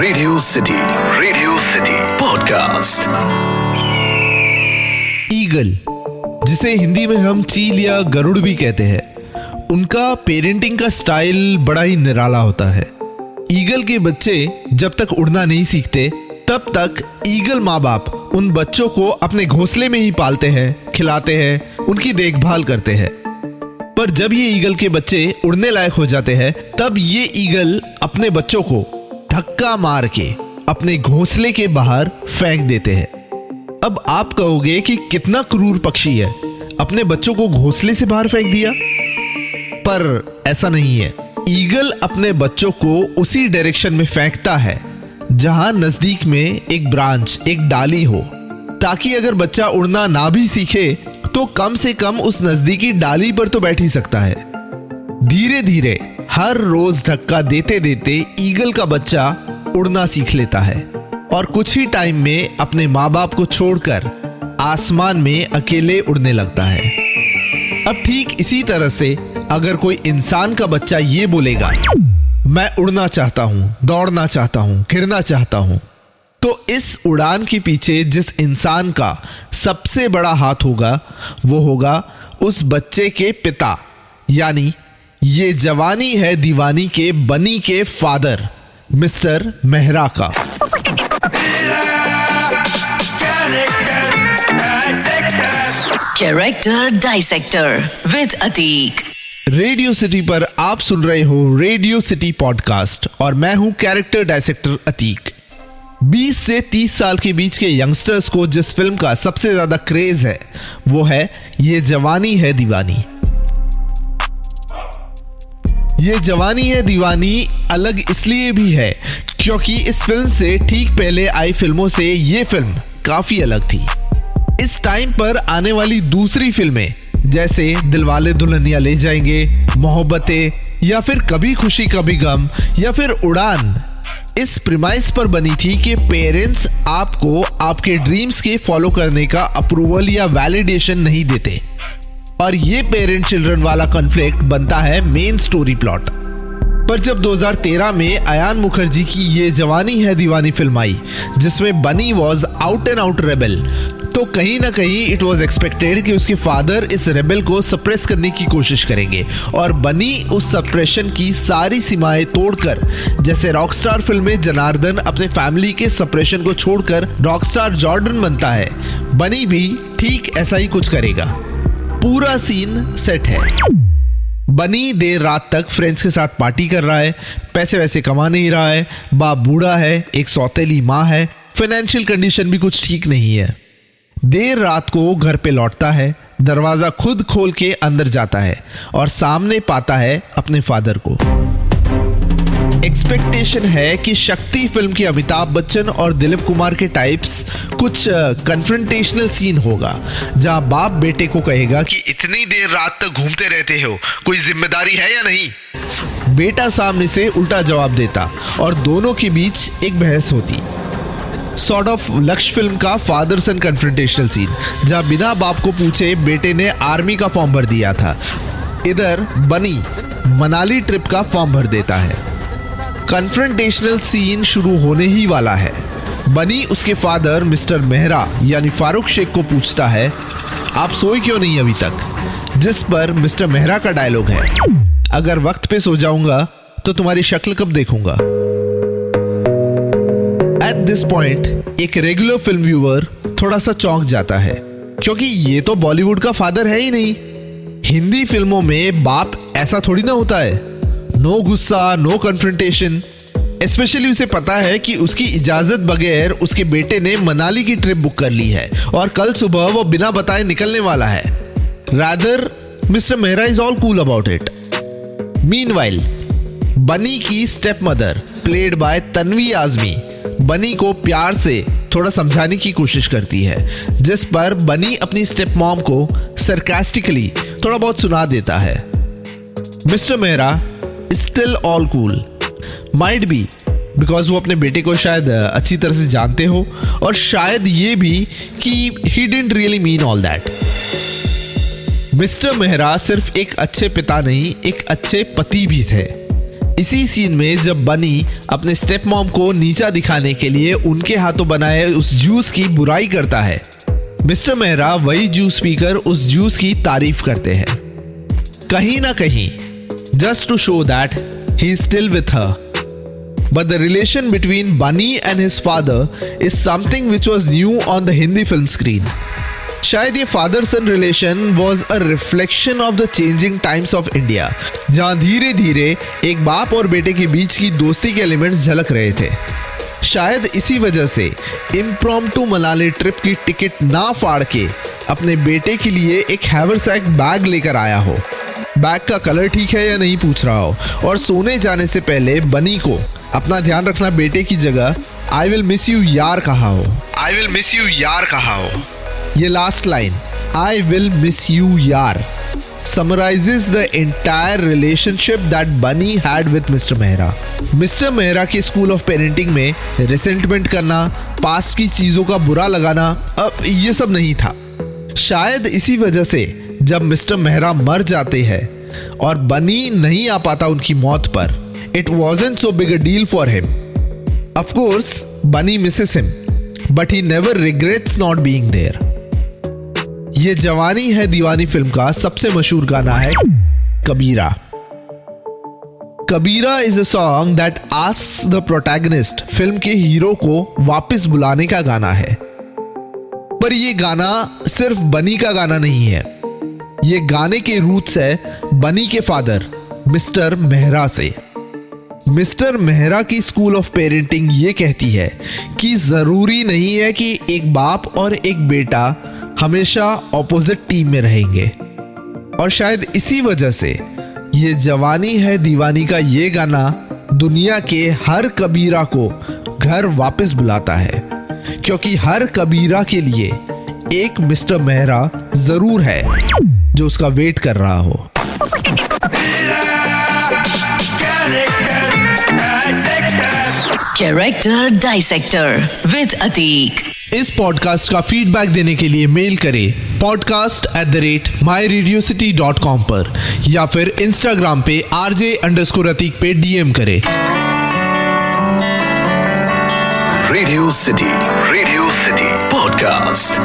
Radio city radio city podcast eagle जिसे हिंदी में हम चील या गरुड़ भी कहते हैं, उनका पेरेंटिंग का स्टाइल बड़ा ही निराला होता है। ईगल के बच्चे जब तक उड़ना नहीं सीखते, तब तक ईगल माँ बाप उन बच्चों को अपने घोंसले में ही पालते हैं, खिलाते हैं, उनकी देखभाल करते हैं। पर जब ये ईगल के बच्चे उड़ने लायक हो जाते हैं, तब ये ईगल अपने बच्चों को धक्का मार के अपने घोंसले के बाहर फेंक देते हैं। अब आप कहोगे कि कितना क्रूर पक्षी है। अपने बच्चों को घोंसले से बाहर फेंक दिया। पर ऐसा नहीं है। ईगल अपने बच्चों को उसी डायरेक्शन में फेंकता है, जहाँ नज़दीक में एक ब्रांच, एक डाली हो। ताकि अगर बच्चा उड़ना ना भी सीखे तो कम से कम उस नजदीकी डाली पर तो बैठ ही सकता है। धीरे धीरे हर रोज धक्का देते देते ईगल का बच्चा उड़ना सीख लेता है। और कुछ ही टाइम में अपने माँ बाप को छोड़कर आसमान में अकेले उड़ने लगता है। अब ठीक इसी तरह से अगर कोई इंसान का बच्चा ये बोलेगा, मैं उड़ना चाहता हूँ, दौड़ना चाहता हूँ गिरना चाहता हूँ तो इस उड़ान के पीछे जिस इंसान का सबसे बड़ा हाथ होगा, वो होगा उस बच्चे के पिता, यानी ये जवानी है दीवानी के बनी के फादर मिस्टर मेहरा का। Character dissector with Ateeq radio city पर आप सुन रहे हो रेडियो सिटी पॉडकास्ट और मैं हूँ कैरेक्टर डायसेक्टर अतीक 20 से 30 साल के बीच के यंगस्टर्स को जिस फ़िल्म का सबसे ज़्यादा क्रेज है वो है ये जवानी है दीवानी। ये जवानी है, दीवानी अलग इसलिए भी है क्योंकि इस फ़िल्म से ठीक पहले आई फ़िल्मों से ये फ़िल्म काफ़ी अलग थी। इस टाइम पर आने वाली दूसरी फ़िल्में, जैसे दिलवाले दुल्हनिया ले जाएँगे, मोहब्बतें, या फिर कभी खुशी, कभी गम, या फिर उड़ान, इस प्रिमाइस पर बनी थी कि पेरेंट्स आपको आपके ड्रीम्स के फॉलो करने का अप्रूवल या वैलिडेशन नहीं देते। और ये पेरेंट चिल्ड्रन वाला कॉन्फ्लिक्ट बनता है मेन स्टोरी प्लॉट पर जब 2013 में अयान मुखर्जी की ये जवानी है दीवानी फ़िल्म आई, जिसमें Bunny was out and out rebel तो कहीं ना कहीं इट वॉज़ एक्सपेक्टेड कि उसके फादर इस रेबल को सप्रेस करने की कोशिश करेंगे और बनी उस सप्रेशन की सारी सीमाएँ तोड़कर, जैसे रॉकस्टार फ़िल्म में जनार्दन अपने फैमिली के सप्रेशन को छोड़कर रॉकस्टार जॉर्डन बनता है, बनी भी ठीक ऐसा ही कुछ करेगा। पूरा सीन सेट है। बनी देर रात तक फ्रेंड्स के साथ पार्टी कर रहा है, पैसे वैसे कमा नहीं रहा है, बाप बूढ़ा है, एक सौतेली माँ है फाइनेंशियल कंडीशन भी कुछ ठीक नहीं है। देर रात को घर पे लौटता है, दरवाज़ा खुद खोल के अंदर जाता है और सामने पाता है अपने फादर को। एक्सपेक्टेशन है कि शक्ति फ़िल्म के अमिताभ बच्चन और दिलीप कुमार के टाइप्स कुछ कन्फ्रंटेशनल सीन होगा, जहाँ बाप बेटे को कहेगा कि इतनी देर रात तक घूमते रहते हो, कोई ज़िम्मेदारी है या नहीं? बेटा सामने से उल्टा जवाब देता और दोनों के बीच एक बहस होती। सॉर्ट ऑफ़ लक्ष्य फ़िल्म का फादर सन कन्फ्रंटेशनल सीन जहाँ बिना बाप को पूछे बेटे ने आर्मी का फॉर्म भर दिया था। इधर बनी, मनाली ट्रिप का फॉर्म भर देता है। कन्फ्रंटेशनल सीन शुरू होने ही वाला है। बनी उसके फादर मिस्टर मेहरा, यानी फारूक शेख को पूछता है, आप सोए क्यों नहीं अभी तक? जिस पर मिस्टर मेहरा का डायलॉग है। अगर वक्त पे सो जाऊँगा तो तुम्हारी शक्ल कब देखूँगा? एट दिस पॉइंट एक रेगुलर फ़िल्म व्यूअर थोड़ा सा चौंक जाता है, क्योंकि ये तो बॉलीवुड का फादर है ही नहीं। हिंदी फ़िल्मों में बाप ऐसा थोड़ी ना होता है। नो गुस्सा, नो कन्फ्रंटेशन स्पेशली उसे पता है कि उसकी इजाज़त बगैर उसके बेटे ने मनाली की ट्रिप बुक कर ली है और कल सुबह वो बिना बताए निकलने वाला है। Rather mister Mehra is all cool about it mean Bunny की step mother played by Tanvi Azmi Bunny को प्यार से थोड़ा समझाने की कोशिश करती है, जिस पर बनी अपनी स्टेप मॉम को सरकास्टिकली थोड़ा बहुत सुना देता है। Mister Mehra still all cool might be because वो अपने बेटे को शायद अच्छी तरह से जानते हो और शायद ये भी कि he didn't really mean all that mister Mehra सिर्फ़ एक अच्छे पिता नहीं, एक अच्छे पति भी थे। इसी सीन में जब बनी अपने स्टेप मॉम को नीचा दिखाने के लिए उनके हाथों बनाए उस जूस की बुराई करता है मिस्टर मेहरा वही जूस पीकर उस जूस की तारीफ़ करते हैं। कहीं ना कहीं just to show that he still with her But the relation between Bunny and his father is something which was new on the Hindi film screen. शायद ये father son relation was a reflection of the changing times of India जहाँ धीरे धीरे एक बाप और बेटे के बीच की दोस्ती के एलिमेंट्स झलक रहे थे। शायद इसी वजह से इम्प्रोम टू मनाली ट्रिप की टिकट ना फाड़ के अपने बेटे के लिए एक हैवरसैक बैग लेकर आया हो। बैग का कलर ठीक है या नहीं पूछ रहा हो और सोने जाने से पहले बनी को अपना ध्यान रखना बेटे की जगह आई विल मिस यू यार कहा हो आई विल मिस यू यार कहा हो ये last line I will miss you यार summarizes the entire relationship that Bunny had with Mr. Mehra. Mr. Mehra के स्कूल ऑफ़ पेरेंटिंग में रिसेंटमेंट करना पास्ट की चीज़ों का बुरा लगाना अब ये सब नहीं था शायद इसी वजह से जब मिस्टर मेहरा मर जाते हैं और बनी नहीं आ पाता उनकी मौत पर it wasn't so big a deal for him of course Bunny misses him but he never regrets not being there ये जवानी है दीवानी फ़िल्म का सबसे मशहूर गाना है, Kabira. Kabira is a song that ask the protagonist film के hero को वापस बुलाने का गाना है। पर यह गाना सिर्फ़ बनी का गाना नहीं है। ये गाने के रूट्स है बनी के फादर, मिस्टर मेहरा से। मिस्टर मेहरा की स्कूल ऑफ़ पेरेंटिंग ये कहती है कि ज़रूरी नहीं है कि एक बाप और एक बेटा हमेशा ऑपोजिट टीम में रहेंगे। और शायद इसी वजह से ये जवानी है दीवानी का ये गाना दुनिया के हर कबीरा को घर वापस बुलाता है। क्योंकि हर कबीरा के लिए एक मिस्टर मेहरा ज़रूर है। जो उसका वेट कर रहा हो। Character Dissector with Atik. इस पॉडकास्ट का फीडबैक देने के लिए मेल करें podcast at the rate my radio city dot com पर या फिर इंस्टाग्राम पे आरजे अंडर स्कोर अतीक पे डीएम करें। Radio city radio city podcast